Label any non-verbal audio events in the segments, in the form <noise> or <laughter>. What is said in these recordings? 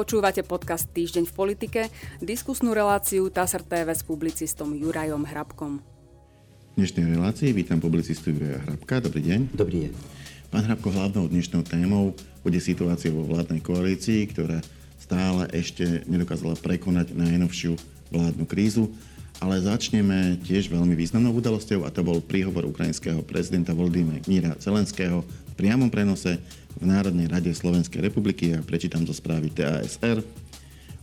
Počúvate podcast Týždeň v politike, diskusnú reláciu TASR TV s publicistom Jurajom Hrabkom. V dnešnej relácii vítam publicistu Juraja Hrabka. Dobrý deň. Dobrý deň. Pán Hrabko, hlavnou dnešnou témou bude situácia vo vládnej koalícii, ktorá stále ešte nedokázala prekonať najnovšiu vládnu krízu. Ale začneme tiež veľmi významnou udalosťou a to bol príhovor ukrajinského prezidenta Volodymyra Zelenského v priamom prenose v Národnej rade Slovenskej republiky a prečítam zo správy TASR.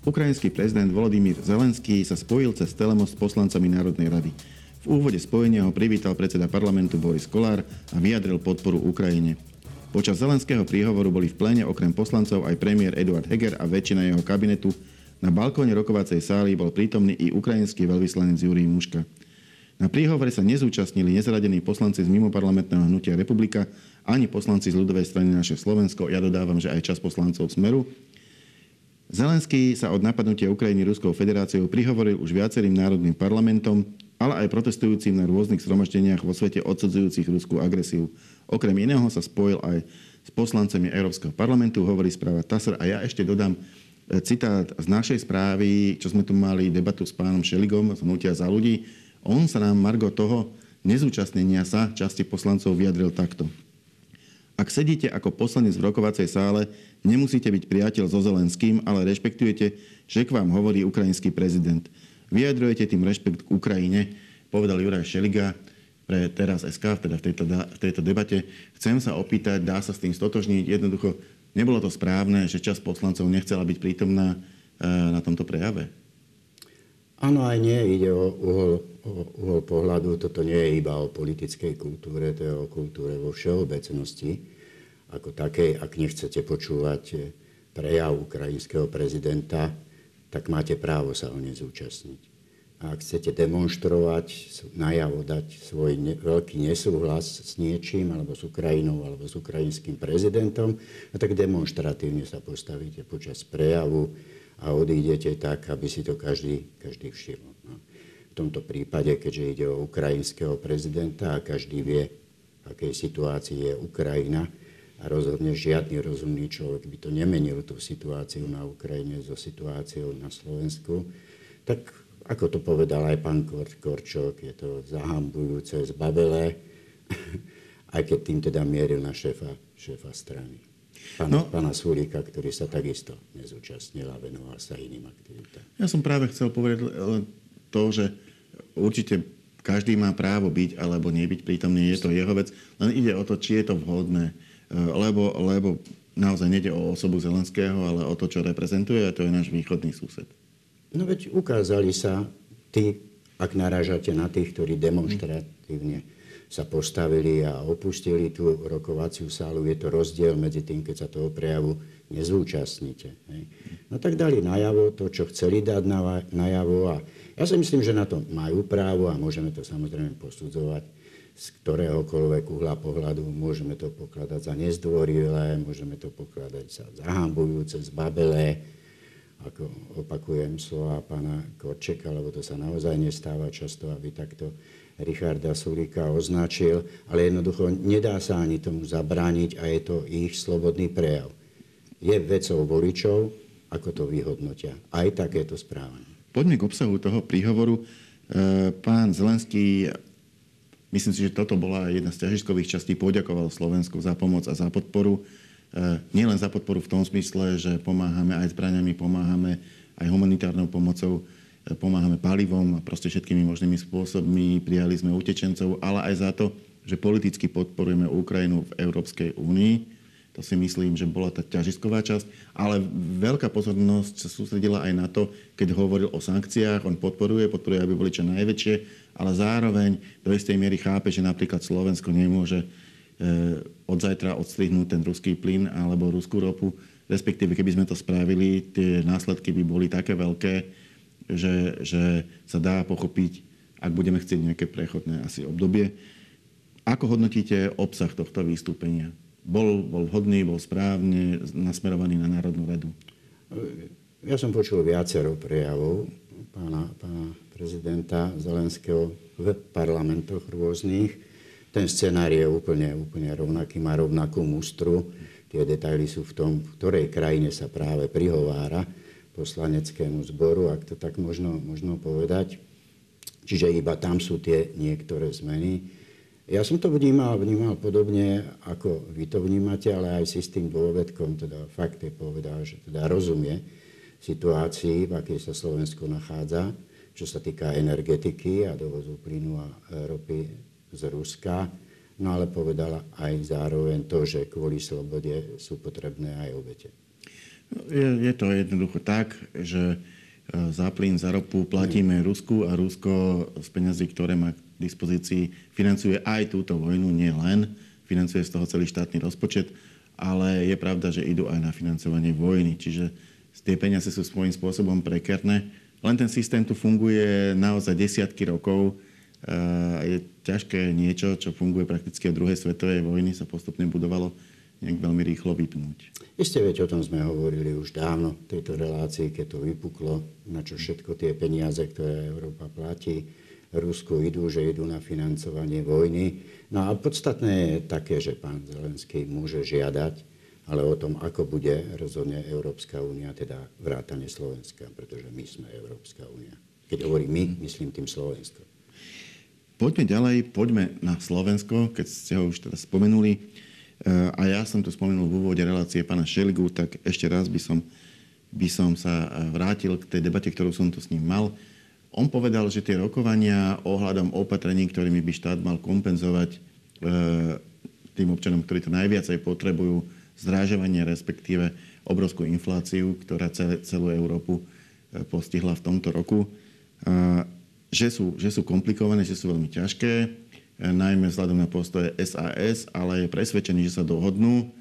Ukrajinský prezident Volodymyr Zelenský sa spojil cez Telemos s poslancami Národnej rady. V úvode spojenia ho privítal predseda parlamentu Boris Kolár a vyjadril podporu Ukrajine. Počas Zelenského príhovoru boli v pléne okrem poslancov aj premiér Eduard Heger a väčšina jeho kabinetu. Na balkóne rokovacej sály bol prítomný i ukrajinský veľvyslanec Jurij Muška. Na príhovore sa nezúčastnili nezaradení poslanci z mimoparlamentného hnutia Republika ani poslanci z ľudovej strany naše Slovensko. Ja dodávam, že aj čas poslancov Smeru. Zelenský sa od napadnutia Ukrajiny Ruskou federáciou prihovoril už viacerým národným parlamentom, ale aj protestujúcim na rôznych zhromaždeniach vo svete odsudzujúcich ruskú agresiu. Okrem iného sa spojil aj s poslancami Európskeho parlamentu, hovorí správa TASR. A ja ešte dodám e, citát z našej správy, čo sme tu mali debatu s pánom Šeligom z Hnutia za ľudí on sa nám, Margo, toho nezúčastnenia sa časti poslancov vyjadril takto. Ak sedíte ako poslanec v rokovacej sále, nemusíte byť priateľ so Zelenským, ale rešpektujete, že k vám hovorí ukrajinský prezident. Vyjadrujete tým rešpekt k Ukrajine, povedal Juraj Šeliga pre teraz SK, teda v tejto, v tejto debate. Chcem sa opýtať, dá sa s tým stotožniť? Jednoducho, nebolo to správne, že časť poslancov nechcela byť prítomná eh, na tomto prejave? Áno, aj nie. Ide o uhol, o uhol pohľadu. Toto nie je iba o politickej kultúre, to je o kultúre vo všeobecnosti. Ako takej, ak nechcete počúvať prejav ukrajinského prezidenta, tak máte právo sa ho nezúčastniť. A ak chcete demonstrovať, najavo dať svoj ne, veľký nesúhlas s niečím, alebo s Ukrajinou, alebo s ukrajinským prezidentom, a tak demonstratívne sa postavíte počas prejavu, a odídete tak, aby si to každý, každý všimol. No. V tomto prípade, keďže ide o ukrajinského prezidenta a každý vie, v akej situácii je Ukrajina, a rozhodne žiadny rozumný človek by to nemenil, tú situáciu na Ukrajine so situáciou na Slovensku, tak ako to povedal aj pán Korčok, je to zahambujúce, zbabelé, <laughs> aj keď tým teda mieril na šéfa, šéfa strany pána, no, pána Sulíka, ktorý sa takisto nezúčastnil a venoval sa iným aktivitám. Ja som práve chcel povedať len to, že určite každý má právo byť alebo nebyť prítomný, je to jeho vec, len ide o to, či je to vhodné, e, lebo, lebo naozaj nejde o osobu Zelenského, ale o to, čo reprezentuje a to je náš východný sused. No veď ukázali sa tí, ak narážate na tých, ktorí demonstratívne sa postavili a opustili tú rokovaciu sálu. Je to rozdiel medzi tým, keď sa toho prejavu nezúčastníte. Hej. No tak dali najavo to, čo chceli dať najavo a ja si myslím, že na to majú právo a môžeme to samozrejme posudzovať z ktoréhokoľvek uhla pohľadu. Môžeme to pokladať za nezdvorilé, môžeme to pokladať za zahambujúce, zbabelé, ako opakujem slova pána Korčeka, lebo to sa naozaj nestáva často, aby takto Richarda Sulika označil, ale jednoducho nedá sa ani tomu zabrániť a je to ich slobodný prejav. Je vecou voličov, ako to vyhodnotia. Aj takéto správanie. Poďme k obsahu toho príhovoru. E, pán Zelenský, myslím si, že toto bola jedna z ťažiskových častí, poďakoval Slovensku za pomoc a za podporu. E, nielen za podporu v tom smysle, že pomáhame aj zbraniami, pomáhame aj humanitárnou pomocou, pomáhame palivom a proste všetkými možnými spôsobmi. Prijali sme utečencov, ale aj za to, že politicky podporujeme Ukrajinu v Európskej únii. To si myslím, že bola tá ťažisková časť. Ale veľká pozornosť sa sústredila aj na to, keď hovoril o sankciách. On podporuje, podporuje, aby boli čo najväčšie, ale zároveň do istej miery chápe, že napríklad Slovensko nemôže e, od zajtra odstrihnúť ten ruský plyn alebo ruskú ropu. Respektíve, keby sme to spravili, tie následky by boli také veľké, že, že sa dá pochopiť, ak budeme chcieť nejaké prechodné asi obdobie. Ako hodnotíte obsah tohto vystúpenia? Bol, bol vhodný, bol správne nasmerovaný na Národnú radu? Ja som počul viacero prejavov pána, pána prezidenta Zelenského v parlamentoch rôznych. Ten scenár je úplne, úplne rovnaký, má rovnakú mústru. Tie detaily sú v tom, v ktorej krajine sa práve prihovára poslaneckému zboru, ak to tak možno, možno povedať. Čiže iba tam sú tie niektoré zmeny. Ja som to vnímal, vnímal podobne, ako vy to vnímate, ale aj si s tým dôvedkom, teda fakt je povedal, že teda rozumie situácii, v akej sa Slovensko nachádza, čo sa týka energetiky a dovozu plynu a ropy z Ruska no ale povedala aj zároveň to, že kvôli slobode sú potrebné aj obete. Je, je to jednoducho tak, že e, za plyn, za ropu platíme Rusku a Rusko z peniazy, ktoré má k dispozícii, financuje aj túto vojnu, nie len, financuje z toho celý štátny rozpočet, ale je pravda, že idú aj na financovanie vojny. Čiže tie peniaze sú svojím spôsobom prekerné. Len ten systém tu funguje naozaj desiatky rokov je ťažké niečo, čo funguje prakticky od druhej svetovej vojny, sa postupne budovalo nejak veľmi rýchlo vypnúť. Isté veď o tom sme hovorili už dávno v tejto relácii, keď to vypuklo, na čo všetko tie peniaze, ktoré Európa platí, Rusku idú, že idú na financovanie vojny. No a podstatné je také, že pán Zelenský môže žiadať, ale o tom, ako bude rozhodne Európska únia, teda vrátane Slovenska, pretože my sme Európska únia. Keď hovorím my, myslím tým Slovensko. Poďme ďalej, poďme na Slovensko, keď ste ho už teraz spomenuli. E, a ja som tu spomenul v úvode relácie pána Šeligu, tak ešte raz by som, by som sa vrátil k tej debate, ktorú som tu s ním mal. On povedal, že tie rokovania ohľadom opatrení, ktorými by štát mal kompenzovať e, tým občanom, ktorí to najviacej potrebujú, zrážovanie, respektíve obrovskú infláciu, ktorá celú Európu postihla v tomto roku že sú, že sú komplikované, že sú veľmi ťažké, e, najmä vzhľadom na postoje SAS, ale je presvedčený, že sa dohodnú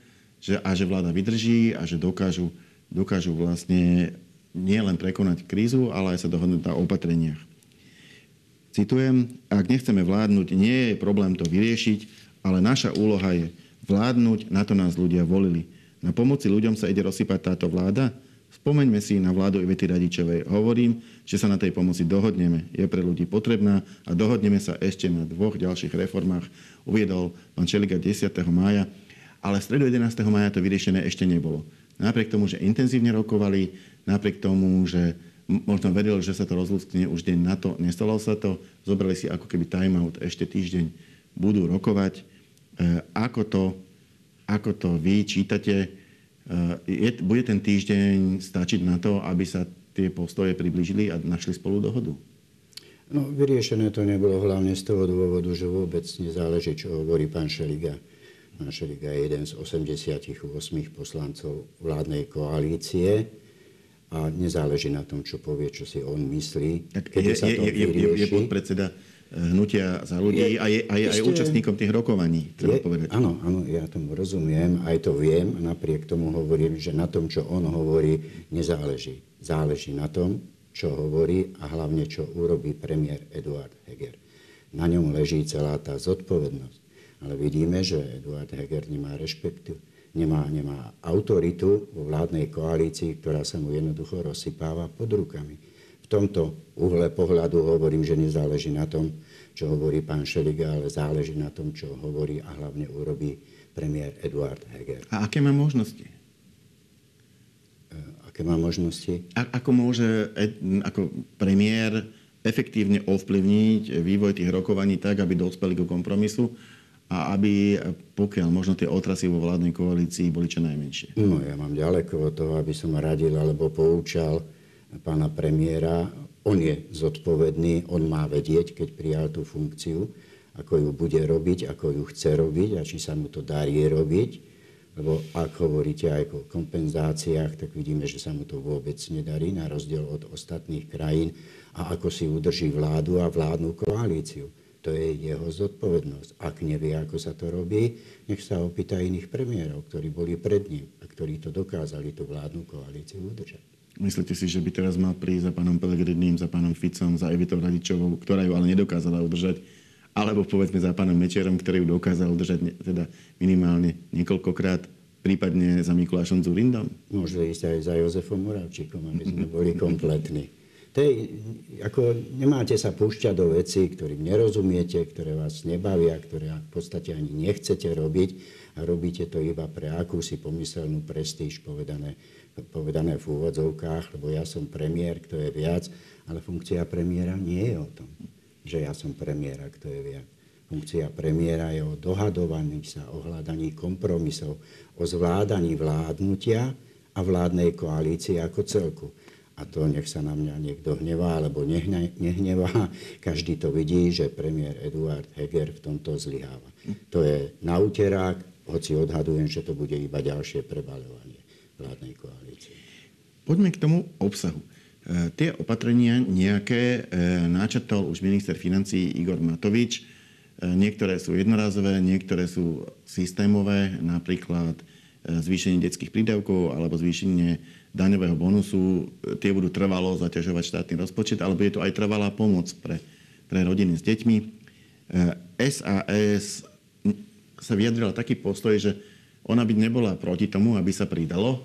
že, a že vláda vydrží a že dokážu, dokážu vlastne nielen prekonať krízu, ale aj sa dohodnúť na opatreniach. Citujem, ak nechceme vládnuť, nie je problém to vyriešiť, ale naša úloha je vládnuť, na to nás ľudia volili. Na pomoci ľuďom sa ide rozsypať táto vláda? Spomeňme si na vládu Ivety Radičovej. Hovorím, že sa na tej pomoci dohodneme. Je pre ľudí potrebná a dohodneme sa ešte na dvoch ďalších reformách, uviedol pán Čeliga 10. mája, ale v stredu 11. mája to vyriešené ešte nebolo. Napriek tomu, že intenzívne rokovali, napriek tomu, že možno veril, že sa to rozlúskne už deň na to, nestalo sa to, zobrali si ako keby timeout, ešte týždeň budú rokovať. E, ako to, ako to vy čítate, je, bude ten týždeň stačiť na to, aby sa tie postoje priblížili a našli spolu dohodu? No, vyriešené to nebolo hlavne z toho dôvodu, že vôbec nezáleží, čo hovorí pán Šeliga. Pán Šeliga je jeden z 88 poslancov vládnej koalície a nezáleží na tom, čo povie, čo si on myslí. Kedy je, je, je, je, je podpredseda hnutia za ľudí je, a je, aj, aj účastníkom tých rokovaní, treba je, povedať. Áno, áno, ja tomu rozumiem, aj to viem, napriek tomu hovorím, že na tom, čo on hovorí, nezáleží. Záleží na tom, čo hovorí a hlavne, čo urobí premiér Eduard Heger. Na ňom leží celá tá zodpovednosť. Ale vidíme, že Eduard Heger nemá rešpektu, nemá, nemá autoritu vo vládnej koalícii, ktorá sa mu jednoducho rozsypáva pod rukami. V tomto uhle pohľadu hovorím, že nezáleží na tom, čo hovorí pán Šeliga, ale záleží na tom, čo hovorí a hlavne urobí premiér Eduard Heger. A aké má možnosti? E, aké má možnosti? A, ako môže ako premiér efektívne ovplyvniť vývoj tých rokovaní tak, aby dospeli k kompromisu a aby, pokiaľ možno tie otrasy vo vládnej koalícii boli čo najmenšie? No, ja mám ďaleko od toho, aby som radil alebo poučal pána premiéra. On je zodpovedný, on má vedieť, keď prijal tú funkciu, ako ju bude robiť, ako ju chce robiť a či sa mu to darí robiť. Lebo ak hovoríte aj o kompenzáciách, tak vidíme, že sa mu to vôbec nedarí, na rozdiel od ostatných krajín. A ako si udrží vládu a vládnu koalíciu. To je jeho zodpovednosť. Ak nevie, ako sa to robí, nech sa opýta iných premiérov, ktorí boli pred ním a ktorí to dokázali, tú vládnu koalíciu udržať. Myslíte si, že by teraz mal prísť za pánom Pelegrinim, za pánom Ficom, za Evitou Radičovou, ktorá ju ale nedokázala udržať, alebo povedzme za pánom Mečerom, ktorý ju dokázal udržať teda minimálne niekoľkokrát, prípadne za Mikulášom Zurindom? Môže ísť aj za Jozefom Moravčíkom, aby sme boli kompletní. To ako nemáte sa púšťať do vecí, ktorým nerozumiete, ktoré vás nebavia, ktoré v podstate ani nechcete robiť a robíte to iba pre akúsi pomyselnú prestíž povedané, povedané v úvodzovkách, lebo ja som premiér, kto je viac, ale funkcia premiéra nie je o tom, že ja som premiér, kto je viac. Funkcia premiéra je o dohadovaní sa, o hľadaní kompromisov, o zvládaní vládnutia a vládnej koalície ako celku. A to nech sa na mňa niekto hnevá alebo nehnevá. Každý to vidí, že premiér Eduard Heger v tomto zlyháva. To je na úterák, hoci odhadujem, že to bude iba ďalšie prevaľovanie vládnej koalície. Poďme k tomu obsahu. E, tie opatrenia nejaké e, načrtol už minister financí Igor Matovič E, niektoré sú jednorazové, niektoré sú systémové, napríklad e, zvýšenie detských prídavkov alebo zvýšenie daňového bonusu. E, tie budú trvalo zaťažovať štátny rozpočet, alebo je to aj trvalá pomoc pre, pre rodiny s deťmi. SAS sa vyjadrila taký postoj, že ona by nebola proti tomu, aby sa pridalo,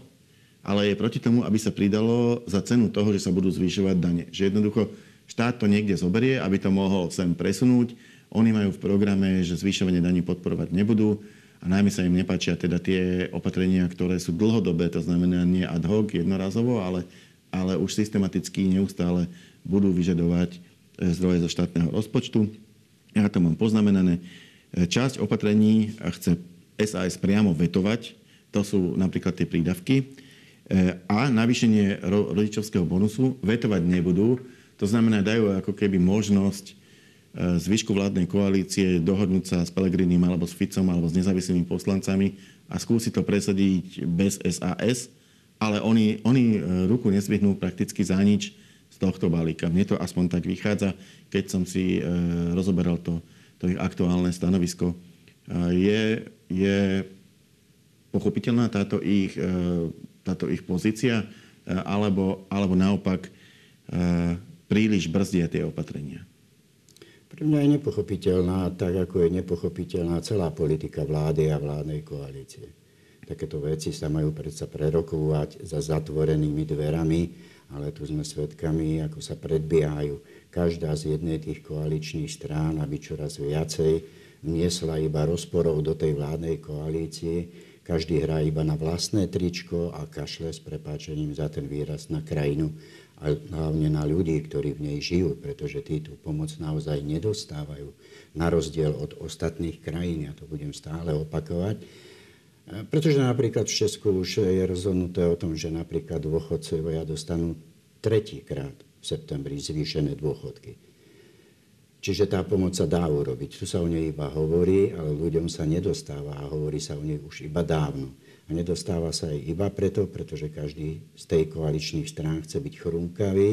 ale je proti tomu, aby sa pridalo za cenu toho, že sa budú zvyšovať dane. Že jednoducho štát to niekde zoberie, aby to mohol sem presunúť oni majú v programe, že zvyšovanie daní podporovať nebudú a najmä sa im nepáčia teda tie opatrenia, ktoré sú dlhodobé, to znamená nie ad hoc, jednorazovo, ale, ale už systematicky neustále budú vyžadovať e, zdroje zo štátneho rozpočtu. Ja to mám poznamenané. E, časť opatrení chce SAS priamo vetovať, to sú napríklad tie prídavky, e, a navýšenie rodičovského bonusu vetovať nebudú. To znamená, dajú ako keby možnosť zvyšku vládnej koalície dohodnúť sa s Pelegrinim alebo s Ficom alebo s nezávislými poslancami a skúsiť to presadiť bez SAS, ale oni, oni e, ruku nezvihnú prakticky za nič z tohto balíka. Mne to aspoň tak vychádza, keď som si e, rozoberal to, to ich aktuálne stanovisko. E, je, je pochopiteľná táto ich, táto ich pozícia, alebo, alebo naopak príliš brzdia tie opatrenia? Pre mňa je nepochopiteľná, tak ako je nepochopiteľná celá politika vlády a vládnej koalície. Takéto veci sa majú predsa prerokovať za zatvorenými dverami, ale tu sme svedkami, ako sa predbiehajú každá z jednej tých koaličných strán, aby čoraz viacej vniesla iba rozporov do tej vládnej koalície. Každý hrá iba na vlastné tričko a kašle s prepáčením za ten výraz na krajinu a hlavne na ľudí, ktorí v nej žijú, pretože tí tú pomoc naozaj nedostávajú, na rozdiel od ostatných krajín, ja to budem stále opakovať. Pretože napríklad v Česku už je rozhodnuté o tom, že napríklad dôchodcovia dostanú tretíkrát v septembri zvýšené dôchodky. Čiže tá pomoc sa dá urobiť. Tu sa o nej iba hovorí, ale ľuďom sa nedostáva a hovorí sa o nej už iba dávno. A nedostáva sa aj iba preto, pretože každý z tej koaličných strán chce byť chrúmkavý,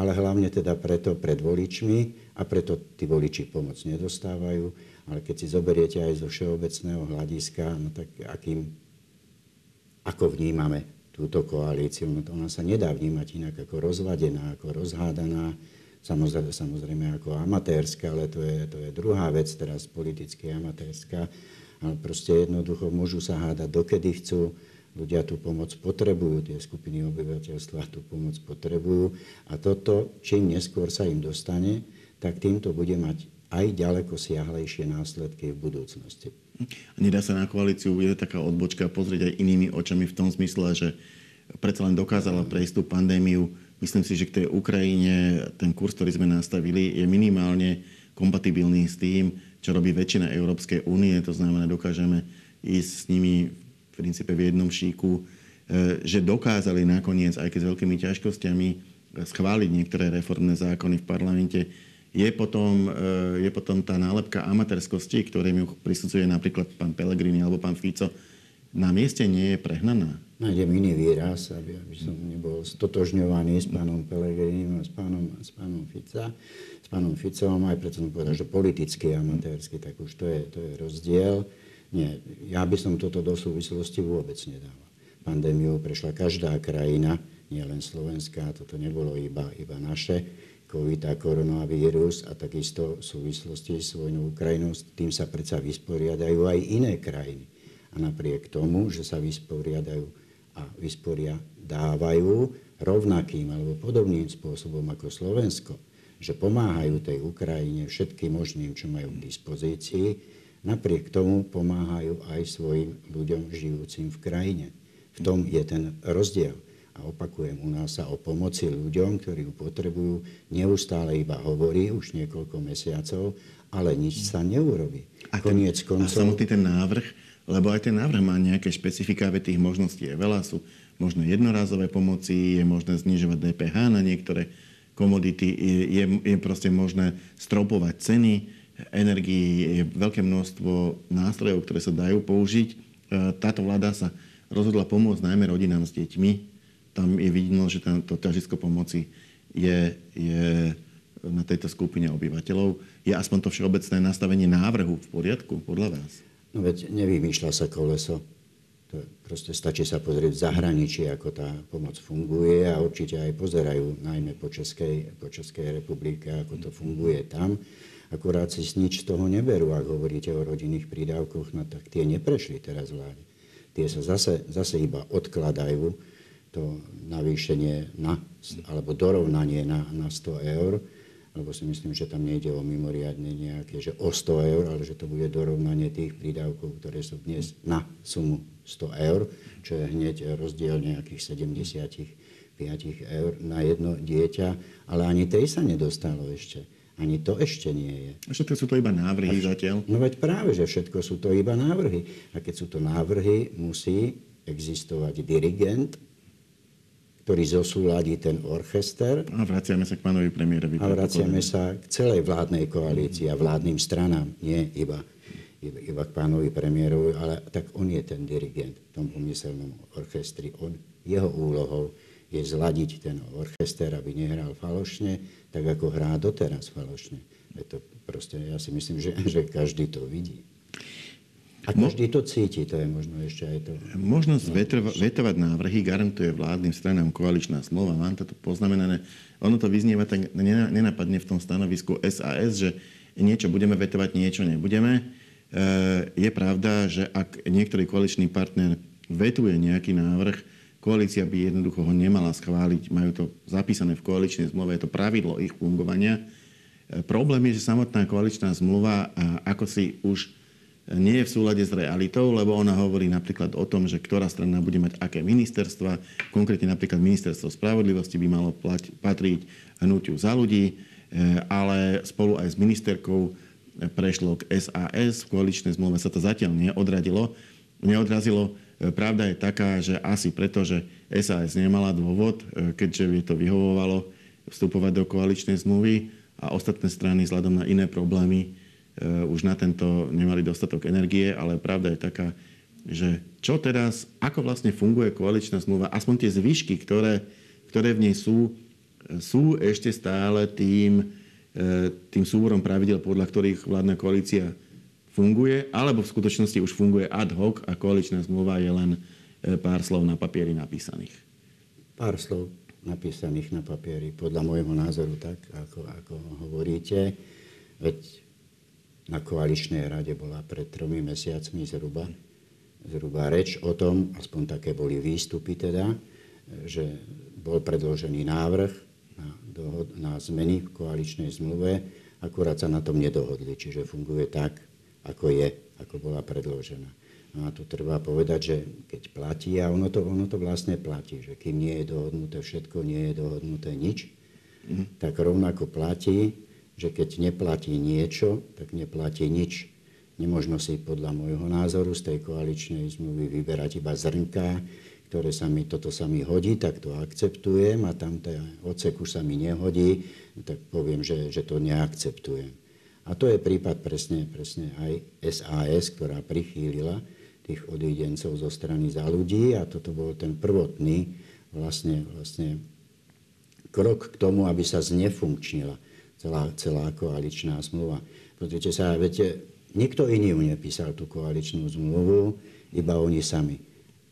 ale hlavne teda preto pred voličmi a preto tí voliči pomoc nedostávajú. Ale keď si zoberiete aj zo všeobecného hľadiska, no tak akým, ako vnímame túto koalíciu, no to ona sa nedá vnímať inak ako rozvadená, ako rozhádaná, samozrejme, samozrejme ako amatérska, ale to je, to je druhá vec teraz politicky amatérska ale proste jednoducho môžu sa hádať dokedy chcú. Ľudia tú pomoc potrebujú, tie skupiny obyvateľstva tú pomoc potrebujú a toto, čím neskôr sa im dostane, tak týmto bude mať aj ďaleko siahlejšie následky v budúcnosti. Nedá sa na koalíciu, je taká odbočka, pozrieť aj inými očami v tom zmysle, že predsa len dokázala prejsť tú pandémiu. Myslím si, že k tej Ukrajine ten kurz, ktorý sme nastavili, je minimálne kompatibilný s tým, čo robí väčšina Európskej únie, to znamená, dokážeme ísť s nimi v princípe v jednom šíku, e, že dokázali nakoniec, aj keď s veľkými ťažkosťami, schváliť niektoré reformné zákony v parlamente, je potom, e, je potom tá nálepka amatérskosti, ktoré mi prisudzuje napríklad pán Pellegrini alebo pán Fico, na mieste nie je prehnaná. Nájdem iný výraz, aby, aby som nebol stotožňovaný s pánom Pelegrinim a s pánom, s pánom Fica s pánom Ficom, aj preto som povedal, že politicky amatérsky, tak už to je, to je rozdiel. Nie, ja by som toto do súvislosti vôbec nedával. Pandémiu prešla každá krajina, nielen Slovenská, toto nebolo iba, iba naše, COVID a koronavírus a takisto v súvislosti s vojnou Ukrajinou, s tým sa predsa vysporiadajú aj iné krajiny. A napriek tomu, že sa vysporiadajú a vysporiadávajú rovnakým alebo podobným spôsobom ako Slovensko, že pomáhajú tej Ukrajine všetkým možným, čo majú k dispozícii, napriek tomu pomáhajú aj svojim ľuďom žijúcim v krajine. V tom je ten rozdiel. A opakujem, u nás sa o pomoci ľuďom, ktorí ju potrebujú, neustále iba hovorí už niekoľko mesiacov, ale nič sa neurobi. A, ten, Koniec koncov... a samotný ten návrh, lebo aj ten návrh má nejaké špecifika, veď tých možností je veľa, sú možné jednorázové pomoci, je možné znižovať DPH na niektoré komodity, je, je, je proste možné stropovať ceny energii, je veľké množstvo nástrojov, ktoré sa dajú použiť. E, táto vláda sa rozhodla pomôcť najmä rodinám s deťmi, tam je vidno, že to ťažisko pomoci je, je na tejto skupine obyvateľov. Je aspoň to všeobecné nastavenie návrhu v poriadku podľa vás? No veď nevymýšľa sa koleso. To proste stačí sa pozrieť v zahraničí, ako tá pomoc funguje a určite aj pozerajú, najmä po Českej, po Českej republike, ako to funguje tam. Akurát si nič z toho neberú, ak hovoríte o rodinných prídavkoch, no tak tie neprešli teraz vláde. Tie sa zase, zase iba odkladajú to navýšenie na, alebo dorovnanie na, na 100 eur, lebo si myslím, že tam nejde o mimoriadne nejaké, že o 100 eur, ale že to bude dorovnanie tých prídavkov, ktoré sú dnes na sumu 100 eur, čo je hneď rozdiel nejakých 75 eur na jedno dieťa, ale ani tej sa nedostalo ešte. Ani to ešte nie je. A všetko sú to iba návrhy vš- zatiaľ? No veď práve, že všetko sú to iba návrhy. A keď sú to návrhy, musí existovať dirigent, ktorý zosúladí ten orchester. A vraciame sa k pánovi premiérovi. A vraciame sa k celej vládnej koalícii a vládnym stranám, nie iba, iba, iba k pánovi premiérovi, ale tak on je ten dirigent v tom pomyselnom orchestri. On, jeho úlohou je zladiť ten orchester, aby nehral falošne, tak ako hrá doteraz falošne. Je to proste, ja si myslím, že, že každý to vidí. A každý to cíti, to je možno ešte aj to. Možnosť no, vetrova, vetovať návrhy garantuje vládnym stranám koaličná smlouva. Mám to poznamenané. Ono to vyznieva tak nenapadne v tom stanovisku SAS, že niečo budeme vetovať, niečo nebudeme. E, je pravda, že ak niektorý koaličný partner vetuje nejaký návrh, koalícia by jednoducho ho nemala schváliť. Majú to zapísané v koaličnej zmluve, je to pravidlo ich fungovania. E, problém je, že samotná koaličná zmluva, ako si už nie je v súlade s realitou, lebo ona hovorí napríklad o tom, že ktorá strana bude mať aké ministerstva. Konkrétne napríklad ministerstvo spravodlivosti by malo patriť hnutiu za ľudí, e, ale spolu aj s ministerkou prešlo k SAS. V koaličnej zmluve sa to zatiaľ neodradilo. Neodrazilo. E, pravda je taká, že asi preto, že SAS nemala dôvod, e, keďže by to vyhovovalo vstupovať do koaličnej zmluvy a ostatné strany vzhľadom na iné problémy už na tento nemali dostatok energie, ale pravda je taká, že čo teraz, ako vlastne funguje koaličná zmluva, aspoň tie zvyšky, ktoré, ktoré v nej sú, eh, sú ešte stále tým, eh, tým súborom pravidel, podľa ktorých vládna koalícia funguje, alebo v skutočnosti už funguje ad hoc a koaličná zmluva je len pár slov na papieri napísaných. Pár slov napísaných na papieri, podľa môjho názoru tak, ako, ako hovoríte. Veď na koaličnej rade bola pred tromi mesiacmi zhruba, zhruba reč o tom, aspoň také boli výstupy teda, že bol predložený návrh na, dohod, na zmeny v koaličnej zmluve, akurát sa na tom nedohodli, čiže funguje tak, ako je, ako bola predložená. No a tu treba povedať, že keď platí, a ono to, ono to vlastne platí, že kým nie je dohodnuté všetko, nie je dohodnuté nič, mm. tak rovnako platí, že keď neplatí niečo, tak neplatí nič. Nemožno si podľa môjho názoru z tej koaličnej zmluvy vyberať iba zrnká, ktoré sa mi, toto sa mi hodí, tak to akceptujem a tam ten odsek už sa mi nehodí, tak poviem, že, že to neakceptujem. A to je prípad presne, presne aj SAS, ktorá prichýlila tých odídencov zo strany za ľudí a toto bol ten prvotný vlastne, vlastne krok k tomu, aby sa znefunkčnila celá, celá koaličná zmluva. Pozrite sa, viete, nikto iný ju nepísal tú koaličnú zmluvu, iba oni sami.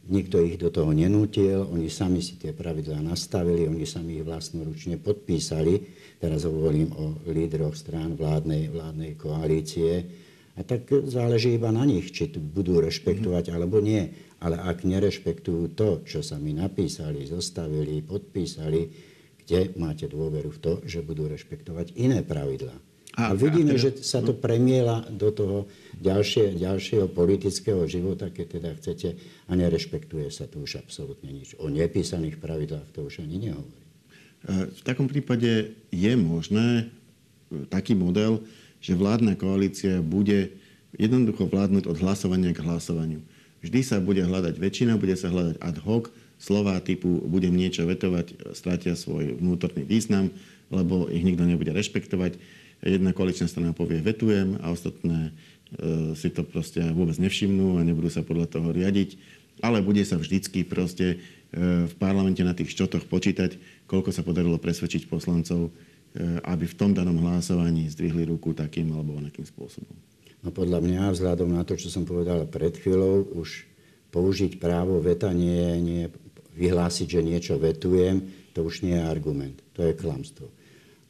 Nikto ich do toho nenútil, oni sami si tie pravidlá nastavili, oni sami ich vlastnoručne podpísali. Teraz hovorím o lídroch strán vládnej, vládnej koalície. A tak záleží iba na nich, či to budú rešpektovať alebo nie. Ale ak nerešpektujú to, čo sami napísali, zostavili, podpísali, kde máte dôveru v to, že budú rešpektovať iné pravidlá. A, a vidíme, a teda, že sa to premiela do toho ďalšie, ďalšieho politického života, keď teda chcete, a nerešpektuje sa tu už absolútne nič. O nepísaných pravidlách to už ani nehovorí. V takom prípade je možné e, taký model, že vládna koalícia bude jednoducho vládnuť od hlasovania k hlasovaniu. Vždy sa bude hľadať väčšina, bude sa hľadať ad hoc, slova typu budem niečo vetovať, stratia svoj vnútorný význam, lebo ich nikto nebude rešpektovať jedna koaličná strana povie vetujem a ostatné e, si to proste vôbec nevšimnú a nebudú sa podľa toho riadiť. Ale bude sa vždycky proste e, v parlamente na tých ščotoch počítať, koľko sa podarilo presvedčiť poslancov, e, aby v tom danom hlasovaní zdvihli ruku takým alebo onakým spôsobom. No podľa mňa, vzhľadom na to, čo som povedal pred chvíľou, už použiť právo veta nie, nie vyhlásiť, že niečo vetujem, to už nie je argument. To je klamstvo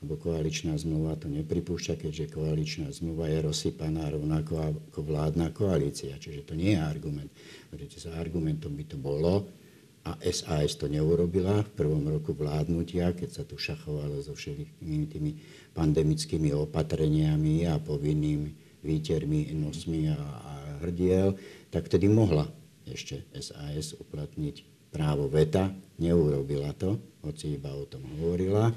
lebo koaličná zmluva to nepripúšťa, keďže koaličná zmluva je rozsypaná rovnako ako vládna koalícia. Čiže to nie je argument. Pretože sa argumentom by to bolo, a SAS to neurobila v prvom roku vládnutia, keď sa tu šachovalo so všetkými tými pandemickými opatreniami a povinnými výtermi, nosmi a, a hrdiel, tak tedy mohla ešte SAS uplatniť právo veta. Neurobila to, hoci iba o tom hovorila.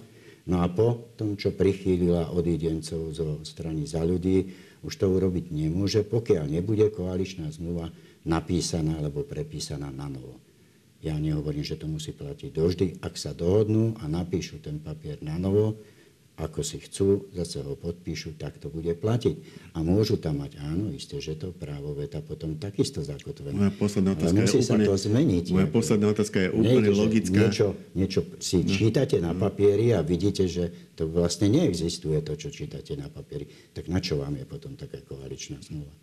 No a po tom, čo prichýlila odidencov zo strany za ľudí, už to urobiť nemôže, pokiaľ nebude koaličná zmluva napísaná alebo prepísaná na novo. Ja nehovorím, že to musí platiť doždy. Ak sa dohodnú a napíšu ten papier na novo, ako si chcú, zase ho podpíšu, tak to bude platiť. A môžu tam mať, áno, isté, že to právo veta potom takisto zakotvené. Moja posledná otázka musí je úplne, sa to zmeniť. Moja posledná otázka je úplne Nejde, logická. Niečo, niečo si no. čítate na papieri a vidíte, že to vlastne neexistuje, to, čo čítate na papieri. Tak na čo vám je potom taká koaličná zmluva?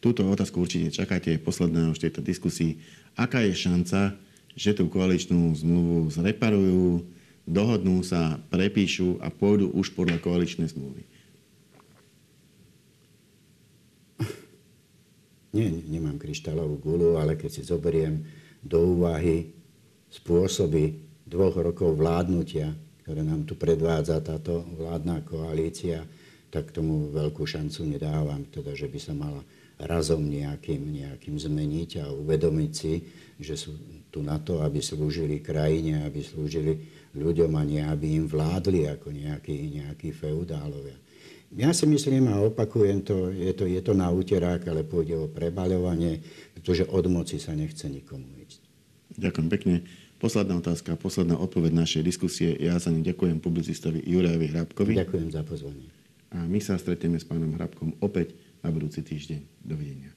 Túto otázku určite čakáte, posledná už tejto diskusii. Aká je šanca, že tú koaličnú zmluvu zreparujú, dohodnú sa, prepíšu a pôjdu už podľa koaličnej zmluvy. Nie, nemám kryštálovú gulu, ale keď si zoberiem do úvahy spôsoby dvoch rokov vládnutia, ktoré nám tu predvádza táto vládna koalícia, tak tomu veľkú šancu nedávam, teda, že by sa mala razom nejakým, nejakým zmeniť a uvedomiť si, že sú tu na to, aby slúžili krajine, aby slúžili ľuďom a nie aby im vládli ako nejakí, nejakí feudálovia. Ja si myslím a opakujem to je, to, je to na úterák, ale pôjde o prebaľovanie, pretože od moci sa nechce nikomu ísť. Ďakujem pekne. Posledná otázka, posledná odpoveď našej diskusie. Ja za ňu ďakujem publicistovi Jurajovi Hrabkovi. Ďakujem za pozvanie. A my sa stretneme s pánom Hrabkom opäť na budúci týždeň. Dovidenia.